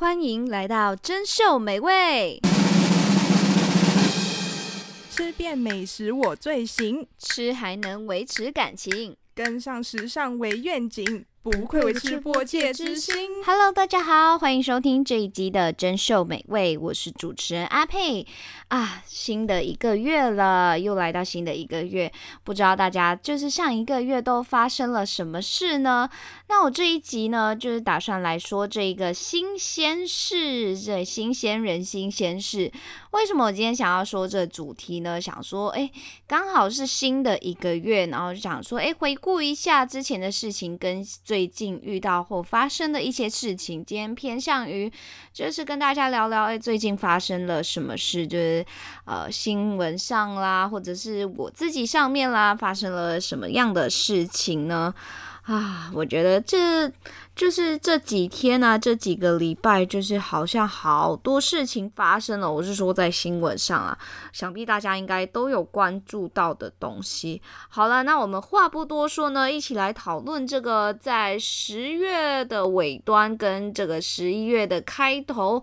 欢迎来到珍秀美味，吃遍美食我最行，吃还能维持感情，跟上时尚为愿景。不愧为吃播界之星。Hello，大家好，欢迎收听这一集的珍秀美味，我是主持人阿佩啊。新的一个月了，又来到新的一个月，不知道大家就是上一个月都发生了什么事呢？那我这一集呢，就是打算来说这一个新鲜事，这新鲜人新鲜事。为什么我今天想要说这主题呢？想说，哎，刚好是新的一个月，然后就想说，哎，回顾一下之前的事情跟。最近遇到或发生的一些事情，今天偏向于就是跟大家聊聊，哎，最近发生了什么事？就是呃新闻上啦，或者是我自己上面啦，发生了什么样的事情呢？啊，我觉得这就是这几天啊，这几个礼拜，就是好像好多事情发生了。我是说在新闻上啊，想必大家应该都有关注到的东西。好了，那我们话不多说呢，一起来讨论这个在十月的尾端跟这个十一月的开头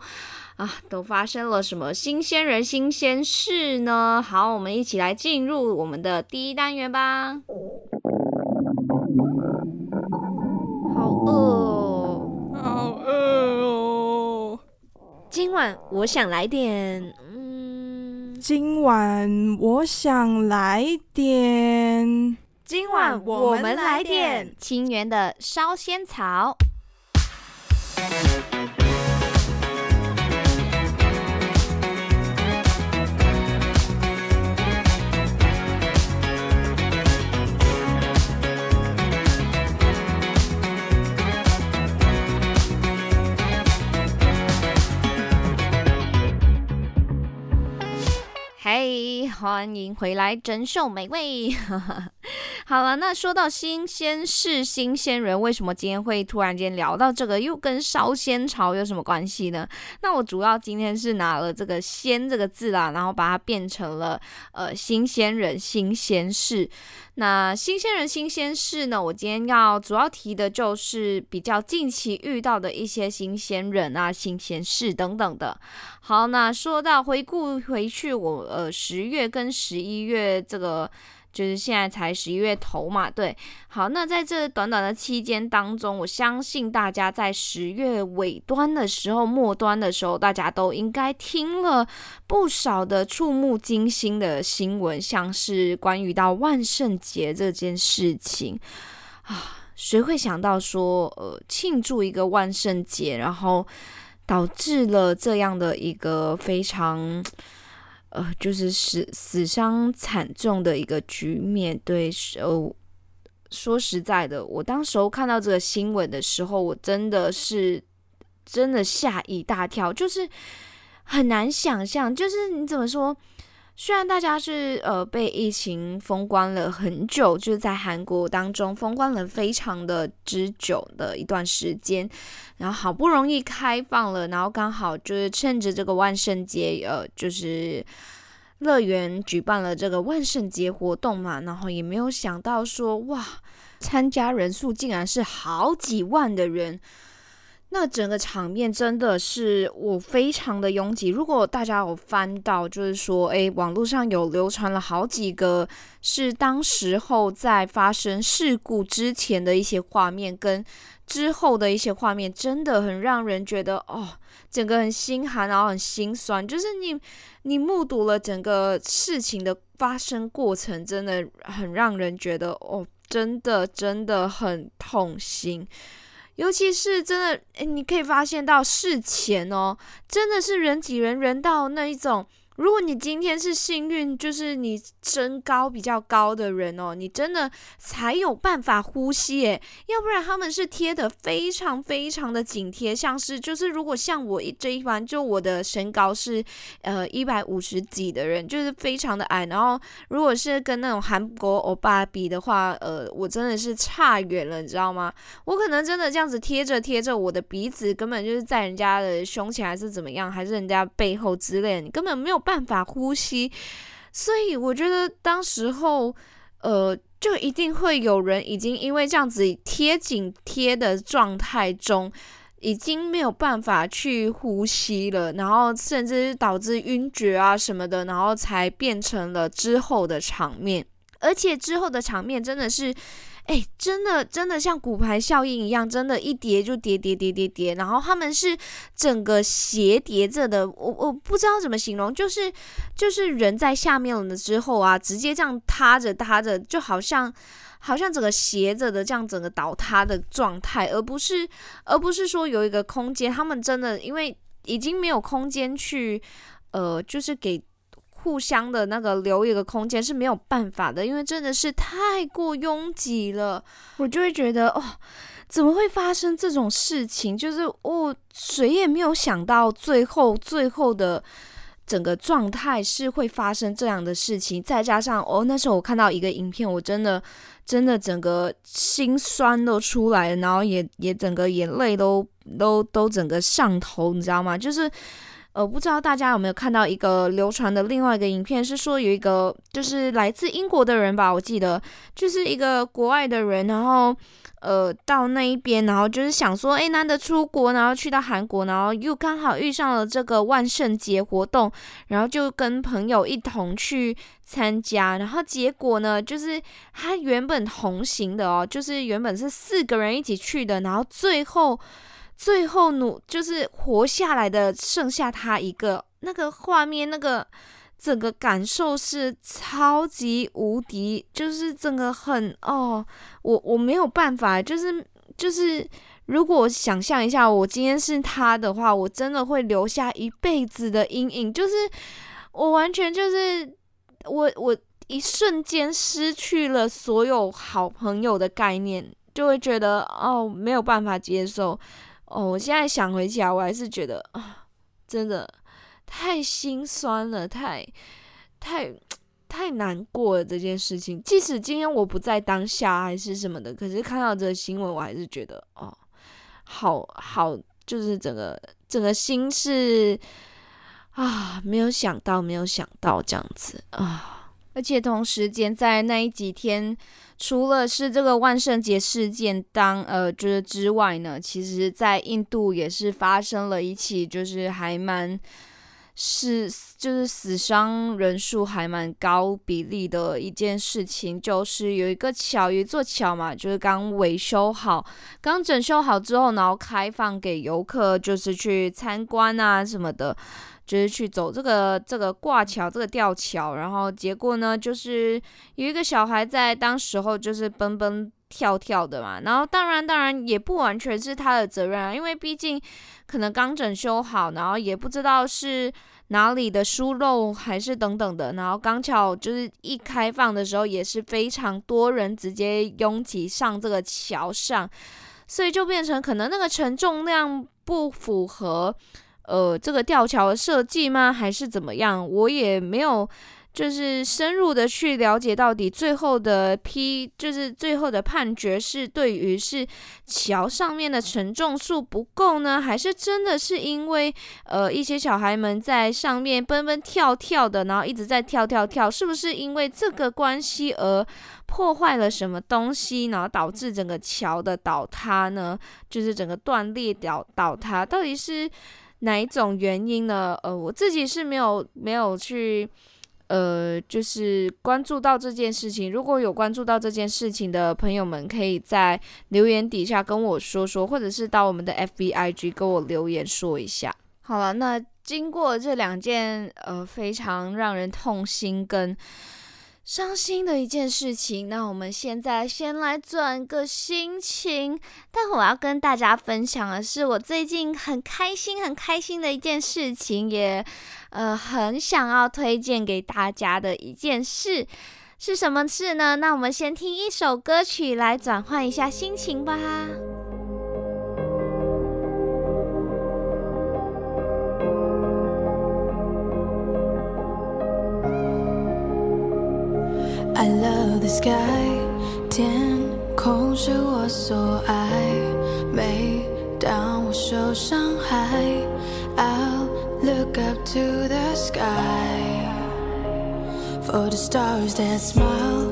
啊，都发生了什么新鲜人、新鲜事呢？好，我们一起来进入我们的第一单元吧。今晚我想来点，嗯，今晚我想来点，今晚我们来点。清源的烧仙草。欢迎回来，珍秀美味。好了，那说到新鲜事、新鲜人，为什么今天会突然间聊到这个？又跟烧仙草有什么关系呢？那我主要今天是拿了这个“鲜”这个字啦，然后把它变成了呃新鲜人、新鲜事。那新鲜人、新鲜事呢？我今天要主要提的就是比较近期遇到的一些新鲜人啊、新鲜事等等的。好，那说到回顾回去，我呃十月跟十一月这个。就是现在才十一月头嘛，对，好，那在这短短的期间当中，我相信大家在十月尾端的时候、末端的时候，大家都应该听了不少的触目惊心的新闻，像是关于到万圣节这件事情啊，谁会想到说，呃，庆祝一个万圣节，然后导致了这样的一个非常。呃，就是死死伤惨重的一个局面。对，呃，说实在的，我当时候看到这个新闻的时候，我真的是真的吓一大跳，就是很难想象，就是你怎么说？虽然大家是呃被疫情封关了很久，就是在韩国当中封关了非常的之久的一段时间，然后好不容易开放了，然后刚好就是趁着这个万圣节，呃，就是乐园举办了这个万圣节活动嘛，然后也没有想到说哇，参加人数竟然是好几万的人。那整个场面真的是我非常的拥挤。如果大家有翻到，就是说，诶，网络上有流传了好几个是当时候在发生事故之前的一些画面，跟之后的一些画面，真的很让人觉得哦，整个很心寒，然后很心酸。就是你，你目睹了整个事情的发生过程，真的很让人觉得哦，真的真的很痛心。尤其是真的，诶，你可以发现到事前哦，真的是人挤人，人到那一种。如果你今天是幸运，就是你身高比较高的人哦，你真的才有办法呼吸诶，要不然他们是贴的非常非常的紧贴，像是就是如果像我这一般，就我的身高是呃一百五十几的人，就是非常的矮，然后如果是跟那种韩国欧巴比的话，呃，我真的是差远了，你知道吗？我可能真的这样子贴着贴着，我的鼻子根本就是在人家的胸前还是怎么样，还是人家背后之类的，你根本没有。办法呼吸，所以我觉得当时候，呃，就一定会有人已经因为这样子贴紧贴的状态中，已经没有办法去呼吸了，然后甚至导致晕厥啊什么的，然后才变成了之后的场面。而且之后的场面真的是，哎，真的真的像骨牌效应一样，真的，一叠就叠叠叠叠叠，然后他们是整个斜叠着的，我我不知道怎么形容，就是就是人在下面了之后啊，直接这样塌着塌着，就好像。好像整个斜着的这样整个倒塌的状态，而不是而不是说有一个空间，他们真的因为已经没有空间去，呃，就是给互相的那个留一个空间是没有办法的，因为真的是太过拥挤了，我就会觉得哦，怎么会发生这种事情？就是哦，谁也没有想到最后最后的。整个状态是会发生这样的事情，再加上哦，那时候我看到一个影片，我真的真的整个心酸都出来了，然后也也整个眼泪都都都整个上头，你知道吗？就是呃，不知道大家有没有看到一个流传的另外一个影片，是说有一个就是来自英国的人吧，我记得就是一个国外的人，然后。呃，到那一边，然后就是想说，诶，难得出国，然后去到韩国，然后又刚好遇上了这个万圣节活动，然后就跟朋友一同去参加，然后结果呢，就是他原本同行的哦，就是原本是四个人一起去的，然后最后最后努就是活下来的剩下他一个，那个画面那个。整个感受是超级无敌，就是整个很哦，我我没有办法，就是就是，如果我想象一下，我今天是他的话，我真的会留下一辈子的阴影，就是我完全就是我我一瞬间失去了所有好朋友的概念，就会觉得哦没有办法接受哦，我现在想回起来，我还是觉得啊，真的。太心酸了，太太太难过了这件事情。即使今天我不在当下还是什么的，可是看到这个新闻，我还是觉得哦，好好，就是整个整个心是啊，没有想到，没有想到这样子啊。而且同时间在那几天，除了是这个万圣节事件当呃就是之外呢，其实在印度也是发生了一起，就是还蛮。是，就是死伤人数还蛮高比例的一件事情，就是有一个桥，有一座桥嘛，就是刚维修好，刚整修好之后，然后开放给游客，就是去参观啊什么的，就是去走这个这个挂桥，这个吊桥，然后结果呢，就是有一个小孩在当时候就是蹦蹦跳跳的嘛，然后当然当然也不完全是他的责任啊，因为毕竟。可能刚整修好，然后也不知道是哪里的疏漏还是等等的，然后刚巧就是一开放的时候也是非常多人直接拥挤上这个桥上，所以就变成可能那个承重量不符合呃这个吊桥的设计吗？还是怎么样？我也没有。就是深入的去了解到底最后的批，就是最后的判决是对于是桥上面的承重数不够呢，还是真的是因为呃一些小孩们在上面蹦蹦跳跳的，然后一直在跳跳跳，是不是因为这个关系而破坏了什么东西，然后导致整个桥的倒塌呢？就是整个断裂掉倒塌，到底是哪一种原因呢？呃，我自己是没有没有去。呃，就是关注到这件事情，如果有关注到这件事情的朋友们，可以在留言底下跟我说说，或者是到我们的 FBIG 跟我留言说一下。好了，那经过这两件呃非常让人痛心跟。伤心的一件事情，那我们现在先来转个心情。待会我要跟大家分享的是我最近很开心、很开心的一件事情，也呃很想要推荐给大家的一件事，是什么事呢？那我们先听一首歌曲来转换一下心情吧。I love the sky，天空是我所爱。每当我受伤害，I'll look up to the sky for the stars that smile。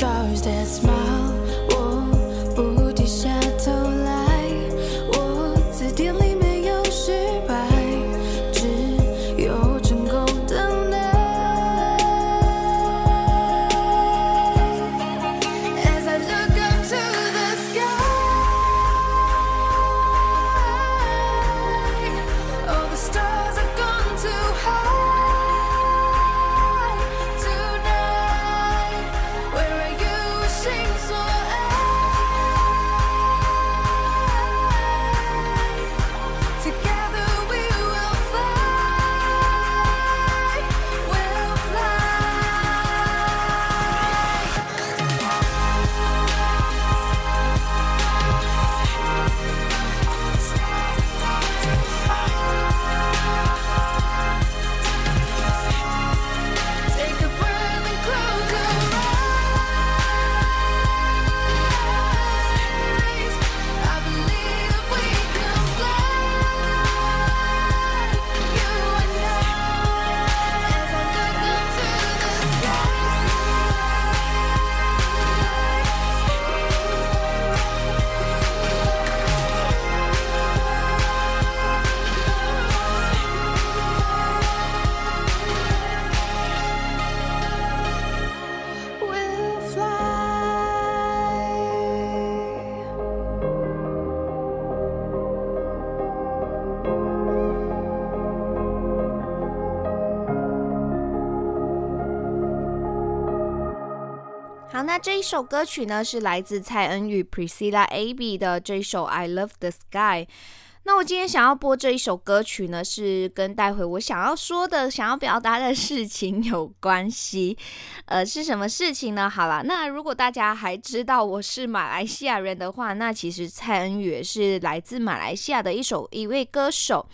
Stars that smile。这一首歌曲呢，是来自蔡恩与 Priscilla Abby 的这一首《I Love the Sky》。那我今天想要播这一首歌曲呢，是跟待会我想要说的、想要表达的事情有关系。呃，是什么事情呢？好了，那如果大家还知道我是马来西亚人的话，那其实蔡恩宇也是来自马来西亚的一首一位歌手。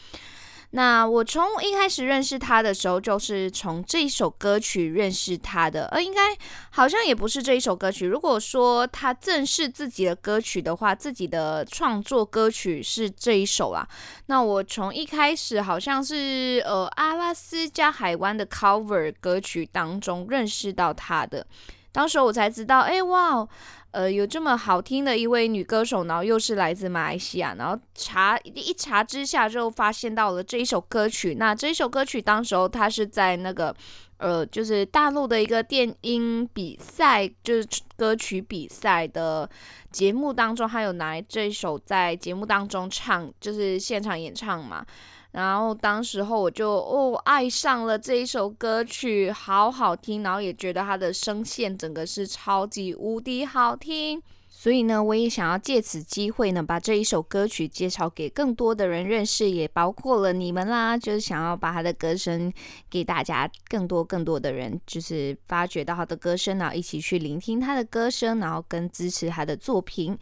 那我从一开始认识他的时候，就是从这一首歌曲认识他的。呃，应该好像也不是这一首歌曲。如果说他正式自己的歌曲的话，自己的创作歌曲是这一首啦。那我从一开始好像是呃阿拉斯加海湾的 cover 歌曲当中认识到他的。当时我才知道，哎哇。呃，有这么好听的一位女歌手，然后又是来自马来西亚，然后查一查之下就发现到了这一首歌曲。那这一首歌曲当时候它是在那个呃，就是大陆的一个电音比赛，就是歌曲比赛的节目当中，还有拿这一首在节目当中唱，就是现场演唱嘛。然后当时候我就哦爱上了这一首歌曲，好好听，然后也觉得它的声线整个是超级无敌好听。听所以呢，我也想要借此机会呢，把这一首歌曲介绍给更多的人认识，也包括了你们啦。就是想要把他的歌声给大家更多更多的人，就是发掘到他的歌声，然后一起去聆听他的歌声，然后跟支持他的作品。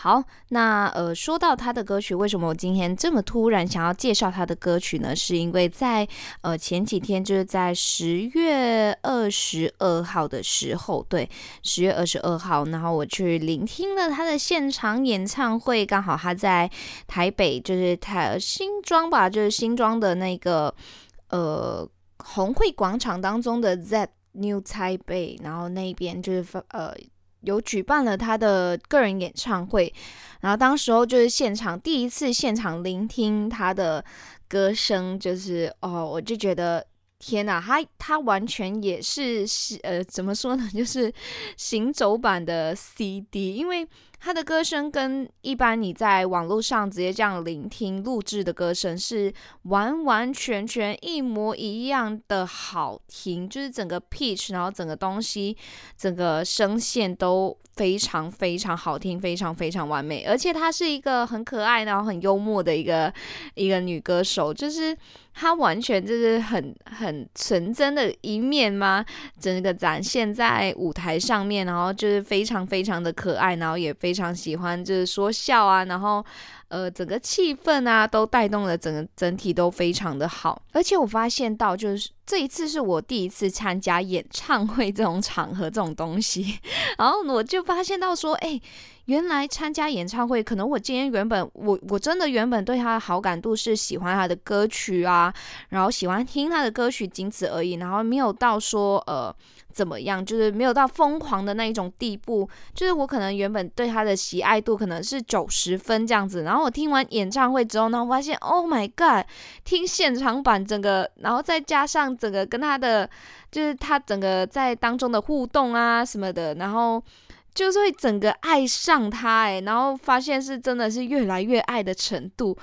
好，那呃，说到他的歌曲，为什么我今天这么突然想要介绍他的歌曲呢？是因为在呃前几天，就是在十月二十二号的时候，对，十月二十二号，然后我去聆听了他的现场演唱会，刚好他在台北，就是台新庄吧，就是新庄的那个呃红会广场当中的 Z New Taipei，然后那边就是呃。有举办了他的个人演唱会，然后当时候就是现场第一次现场聆听他的歌声，就是哦，我就觉得天哪，他他完全也是是呃怎么说呢，就是行走版的 CD，因为。他的歌声跟一般你在网络上直接这样聆听录制的歌声是完完全全一模一样的好听，就是整个 pitch，然后整个东西，整个声线都非常非常好听，非常非常完美。而且她是一个很可爱，然后很幽默的一个一个女歌手，就是她完全就是很很纯真的一面嘛，整个展现在舞台上面，然后就是非常非常的可爱，然后也非。非常喜欢就是说笑啊，然后呃，整个气氛啊，都带动了整个整体都非常的好。而且我发现到，就是这一次是我第一次参加演唱会这种场合这种东西，然后我就发现到说，哎。原来参加演唱会，可能我今天原本我我真的原本对他的好感度是喜欢他的歌曲啊，然后喜欢听他的歌曲，仅此而已，然后没有到说呃怎么样，就是没有到疯狂的那一种地步，就是我可能原本对他的喜爱度可能是九十分这样子，然后我听完演唱会之后呢，我发现 Oh my God，听现场版整个，然后再加上整个跟他的就是他整个在当中的互动啊什么的，然后。就是会整个爱上他哎，然后发现是真的是越来越爱的程度。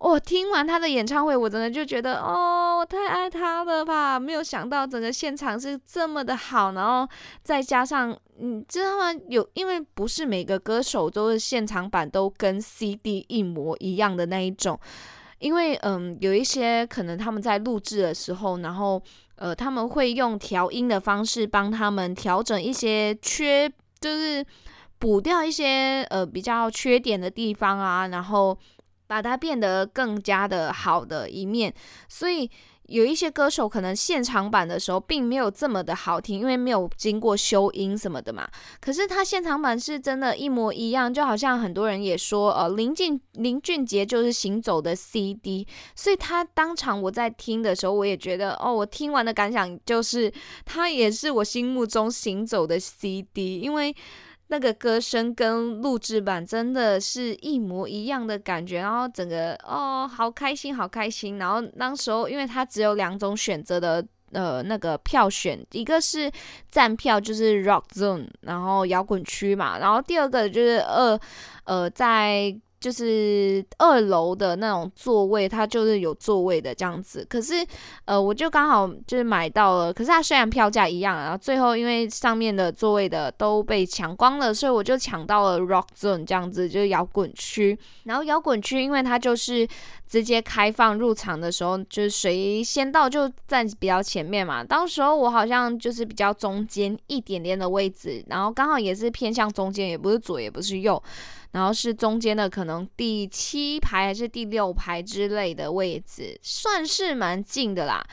我、听完他的演唱会，我真的就觉得哦，我太爱他了吧！没有想到整个现场是这么的好，然后再加上你知道吗？有因为不是每个歌手都是现场版都跟 CD 一模一样的那一种，因为嗯，有一些可能他们在录制的时候，然后呃，他们会用调音的方式帮他们调整一些缺。就是补掉一些呃比较缺点的地方啊，然后把它变得更加的好的一面。所以有一些歌手可能现场版的时候并没有这么的好听，因为没有经过修音什么的嘛。可是他现场版是真的一模一样，就好像很多人也说，呃，林俊林俊杰就是行走的 CD。所以他当场我在听的时候，我也觉得哦，我听完的感想就是他也是我心目中行走的 CD，因为。那个歌声跟录制版真的是一模一样的感觉，然后整个哦，好开心，好开心。然后那时候，因为它只有两种选择的呃那个票选，一个是站票，就是 Rock Zone，然后摇滚区嘛，然后第二个就是呃呃在。就是二楼的那种座位，它就是有座位的这样子。可是，呃，我就刚好就是买到了。可是它虽然票价一样，然后最后因为上面的座位的都被抢光了，所以我就抢到了 Rock Zone 这样子，就是摇滚区。然后摇滚区，因为它就是直接开放入场的时候，就是谁先到就站比较前面嘛。当时候我好像就是比较中间一点点的位置，然后刚好也是偏向中间，也不是左也不是右。然后是中间的，可能第七排还是第六排之类的位置，算是蛮近的啦。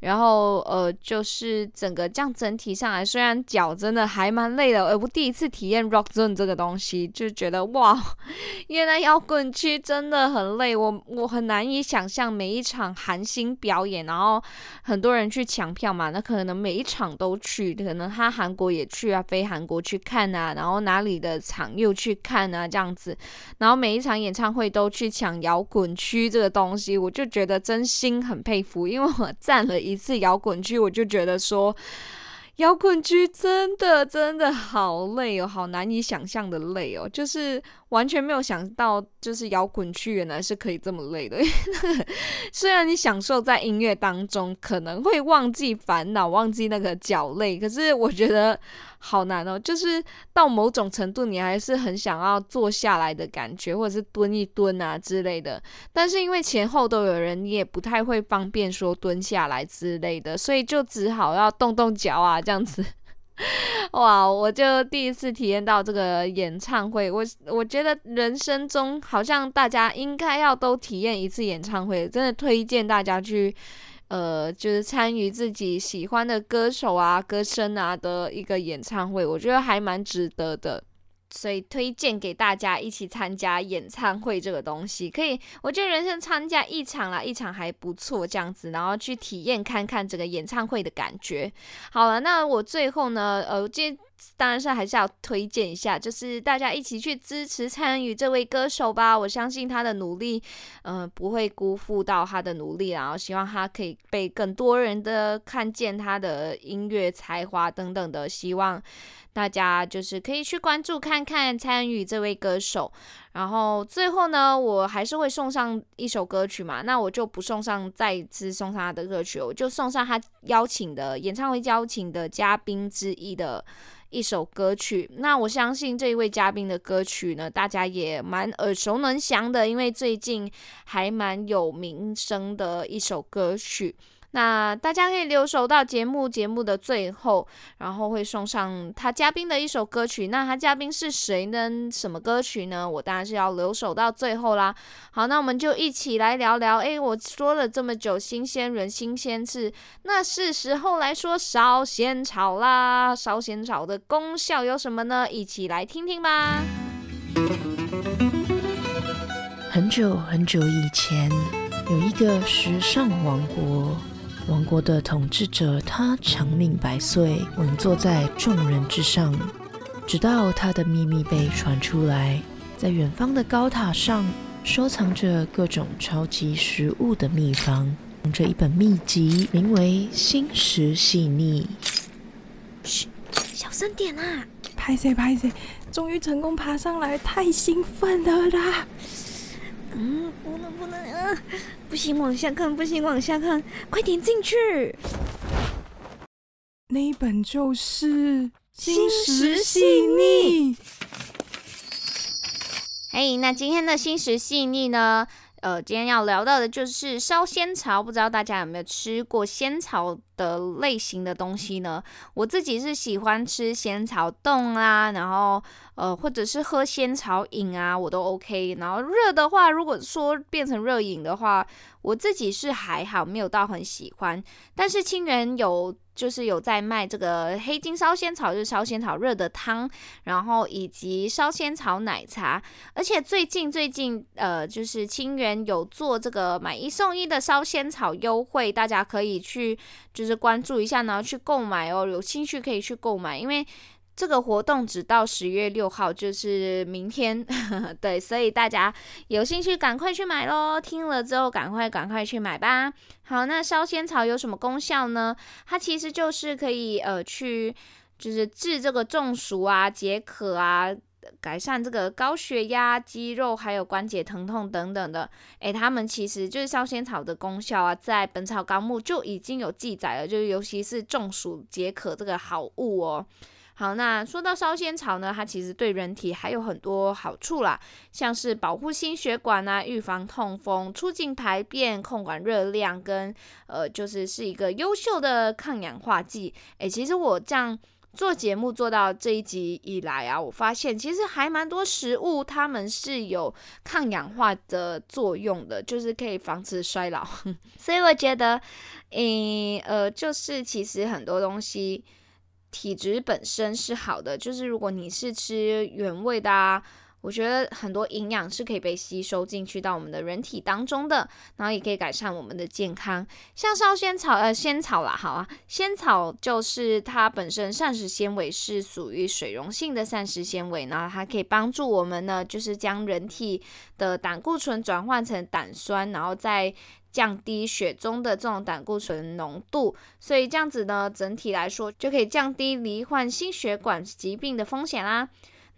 然后呃，就是整个这样整体上来，虽然脚真的还蛮累的，而我第一次体验 Rock Zone 这个东西，就觉得哇，原来摇滚区真的很累。我我很难以想象每一场韩星表演，然后很多人去抢票嘛，那可能每一场都去，可能他韩国也去啊，飞韩国去看啊，然后哪里的场又去看啊，这样。样子，然后每一场演唱会都去抢摇滚区这个东西，我就觉得真心很佩服，因为我站了一次摇滚区，我就觉得说。摇滚区真的真的好累哦，好难以想象的累哦，就是完全没有想到，就是摇滚区原来是可以这么累的。虽然你享受在音乐当中，可能会忘记烦恼，忘记那个脚累，可是我觉得好难哦。就是到某种程度，你还是很想要坐下来的感觉，或者是蹲一蹲啊之类的。但是因为前后都有人，你也不太会方便说蹲下来之类的，所以就只好要动动脚啊。这样子，哇！我就第一次体验到这个演唱会，我我觉得人生中好像大家应该要都体验一次演唱会，真的推荐大家去，呃，就是参与自己喜欢的歌手啊、歌声啊的一个演唱会，我觉得还蛮值得的。所以推荐给大家一起参加演唱会这个东西，可以，我觉得人生参加一场啦，一场还不错这样子，然后去体验看看整个演唱会的感觉。好了，那我最后呢，呃，接当然是还是要推荐一下，就是大家一起去支持参与这位歌手吧。我相信他的努力，嗯、不会辜负到他的努力，然后希望他可以被更多人的看见他的音乐才华等等的，希望。大家就是可以去关注看看，参与这位歌手。然后最后呢，我还是会送上一首歌曲嘛，那我就不送上再一次送上他的歌曲，我就送上他邀请的演唱会邀请的嘉宾之一的一首歌曲。那我相信这一位嘉宾的歌曲呢，大家也蛮耳熟能详的，因为最近还蛮有名声的一首歌曲。那大家可以留守到节目节目的最后，然后会送上他嘉宾的一首歌曲。那他嘉宾是谁呢？什么歌曲呢？我当然是要留守到最后啦。好，那我们就一起来聊聊。诶，我说了这么久新鲜人新鲜事，那是时候来说烧仙草啦。烧仙草的功效有什么呢？一起来听听吧。很久很久以前，有一个时尚王国。王国的统治者，他长命百岁，稳坐在众人之上。直到他的秘密被传出来，在远方的高塔上，收藏着各种超级食物的秘方。用这一本秘籍，名为《心食细腻》。嘘，小声点啊！拍谁拍谁，终于成功爬上来，太兴奋了啦！嗯，不能不能啊！不行，往下看，不行，往下看，快点进去。那一本就是《心石细腻》。嘿，那今天的心石细腻呢？呃，今天要聊到的就是烧仙草，不知道大家有没有吃过仙草的类型的东西呢？我自己是喜欢吃仙草冻啊，然后呃，或者是喝仙草饮啊，我都 OK。然后热的话，如果说变成热饮的话，我自己是还好，没有到很喜欢。但是清源有。就是有在卖这个黑金烧仙草，就是烧仙草热的汤，然后以及烧仙草奶茶，而且最近最近呃，就是清源有做这个买一送一的烧仙草优惠，大家可以去就是关注一下，然后去购买哦，有兴趣可以去购买，因为。这个活动只到十月六号，就是明天，对，所以大家有兴趣赶快去买喽！听了之后赶快赶快去买吧。好，那烧仙草有什么功效呢？它其实就是可以呃去就是治这个中暑啊、解渴啊、改善这个高血压、肌肉还有关节疼痛等等的。诶，他们其实就是烧仙草的功效啊，在《本草纲目》就已经有记载了，就是尤其是中暑解渴这个好物哦。好，那说到烧仙草呢，它其实对人体还有很多好处啦，像是保护心血管啊，预防痛风，促进排便，控管热量，跟呃，就是是一个优秀的抗氧化剂。诶，其实我这样做节目做到这一集以来啊，我发现其实还蛮多食物它们是有抗氧化的作用的，就是可以防止衰老。所以我觉得，诶，呃，就是其实很多东西。体质本身是好的，就是如果你是吃原味的啊，我觉得很多营养是可以被吸收进去到我们的人体当中的，然后也可以改善我们的健康。像烧仙草，呃，仙草啦，好啊，仙草就是它本身膳食纤维是属于水溶性的膳食纤维，然后它可以帮助我们呢，就是将人体的胆固醇转换成胆酸，然后再。降低血中的这种胆固醇浓度，所以这样子呢，整体来说就可以降低罹患心血管疾病的风险啦。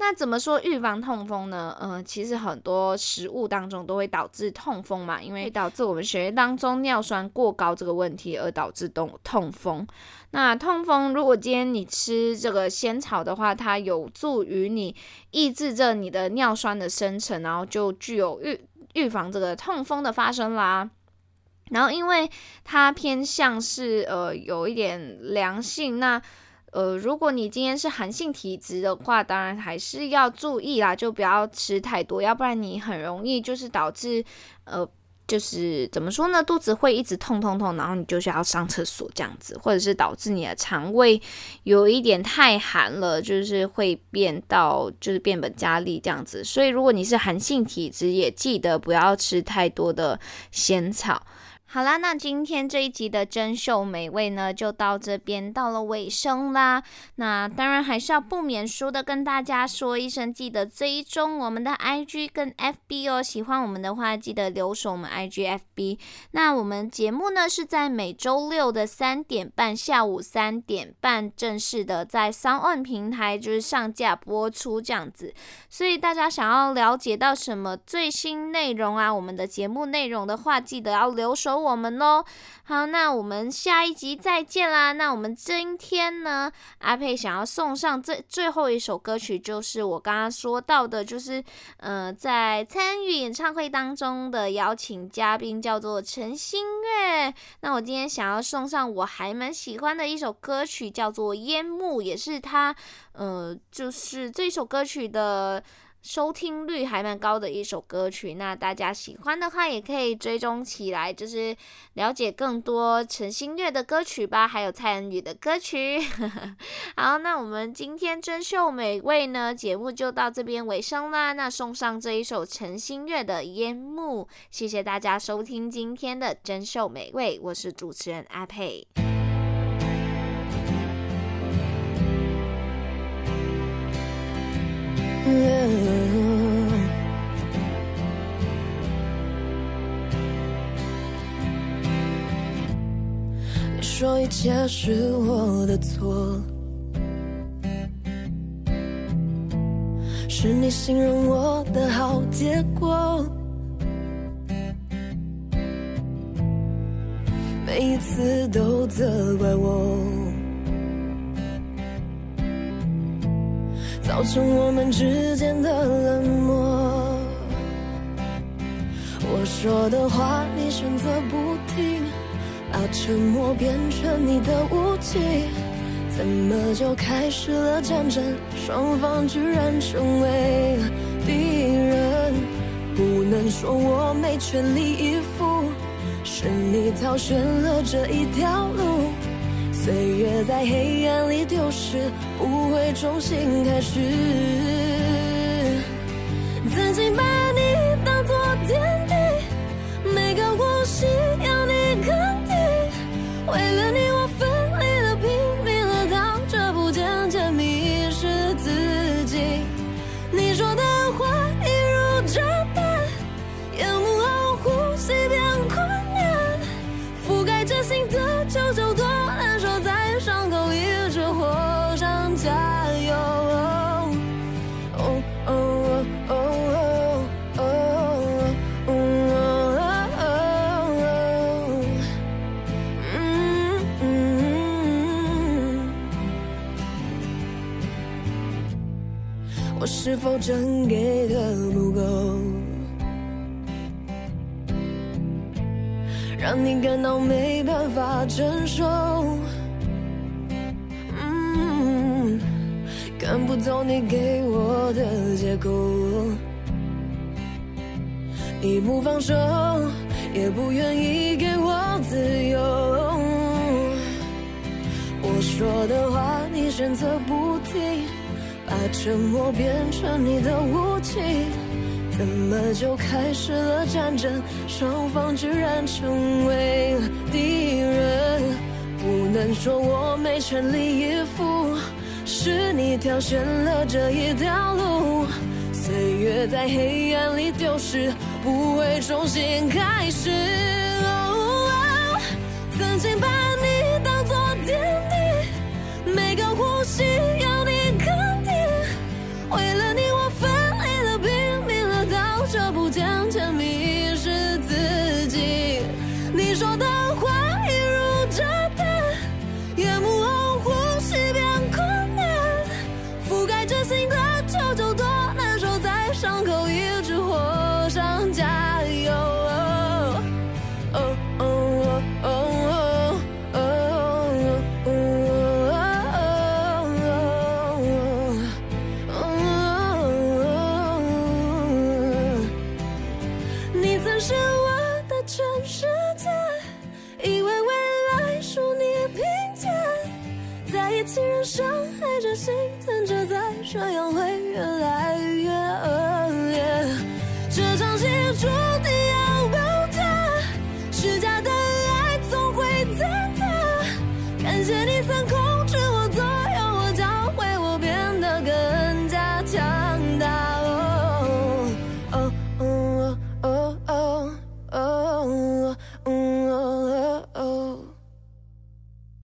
那怎么说预防痛风呢？嗯、呃，其实很多食物当中都会导致痛风嘛，因为导致我们血液当中尿酸过高这个问题而导致痛痛风。那痛风如果今天你吃这个仙草的话，它有助于你抑制着你的尿酸的生成，然后就具有预预防这个痛风的发生啦。然后，因为它偏向是呃有一点凉性，那呃如果你今天是寒性体质的话，当然还是要注意啦，就不要吃太多，要不然你很容易就是导致呃就是怎么说呢，肚子会一直痛痛痛，然后你就需要上厕所这样子，或者是导致你的肠胃有一点太寒了，就是会变到就是变本加厉这样子。所以如果你是寒性体质，也记得不要吃太多的仙草。好啦，那今天这一集的珍秀美味呢，就到这边到了尾声啦。那当然还是要不免俗的跟大家说一声，记得追踪我们的 IG 跟 FB 哦。喜欢我们的话，记得留守我们 IG、FB。那我们节目呢是在每周六的三点半，下午三点半正式的在 Sound 平台就是上架播出这样子。所以大家想要了解到什么最新内容啊，我们的节目内容的话，记得要留守。我们哦。好，那我们下一集再见啦。那我们今天呢，阿佩想要送上最最后一首歌曲，就是我刚刚说到的，就是呃，在参与演唱会当中的邀请嘉宾叫做陈星月。那我今天想要送上我还蛮喜欢的一首歌曲，叫做《烟幕》，也是他呃，就是这首歌曲的。收听率还蛮高的一首歌曲，那大家喜欢的话也可以追踪起来，就是了解更多陈星月的歌曲吧，还有蔡恩宇的歌曲。好，那我们今天珍秀美味呢，节目就到这边尾声啦。那送上这一首陈星月的《烟幕》，谢谢大家收听今天的珍秀美味，我是主持人阿佩。你说一切是我的错，是你形容我的好结果，每一次都责怪我。造成我们之间的冷漠。我说的话你选择不听，把沉默变成你的武器，怎么就开始了战争？双方居然成为敌人。不能说我没全力以赴，是你挑选了这一条路。岁月在黑暗里丢失，不会重新开始。否真给的不够，让你感到没办法承受？嗯，看不透你给我的借口，你不放手，也不愿意给我自由。我说的话，你选择不听。把沉默变成你的武器，怎么就开始了战争？双方居然成为敌人。不能说我没全力以赴，是你挑选了这一条路。岁月在黑暗里丢失，不会重新开始。哦哦，曾经把你当作天地，每个呼吸要。为了你，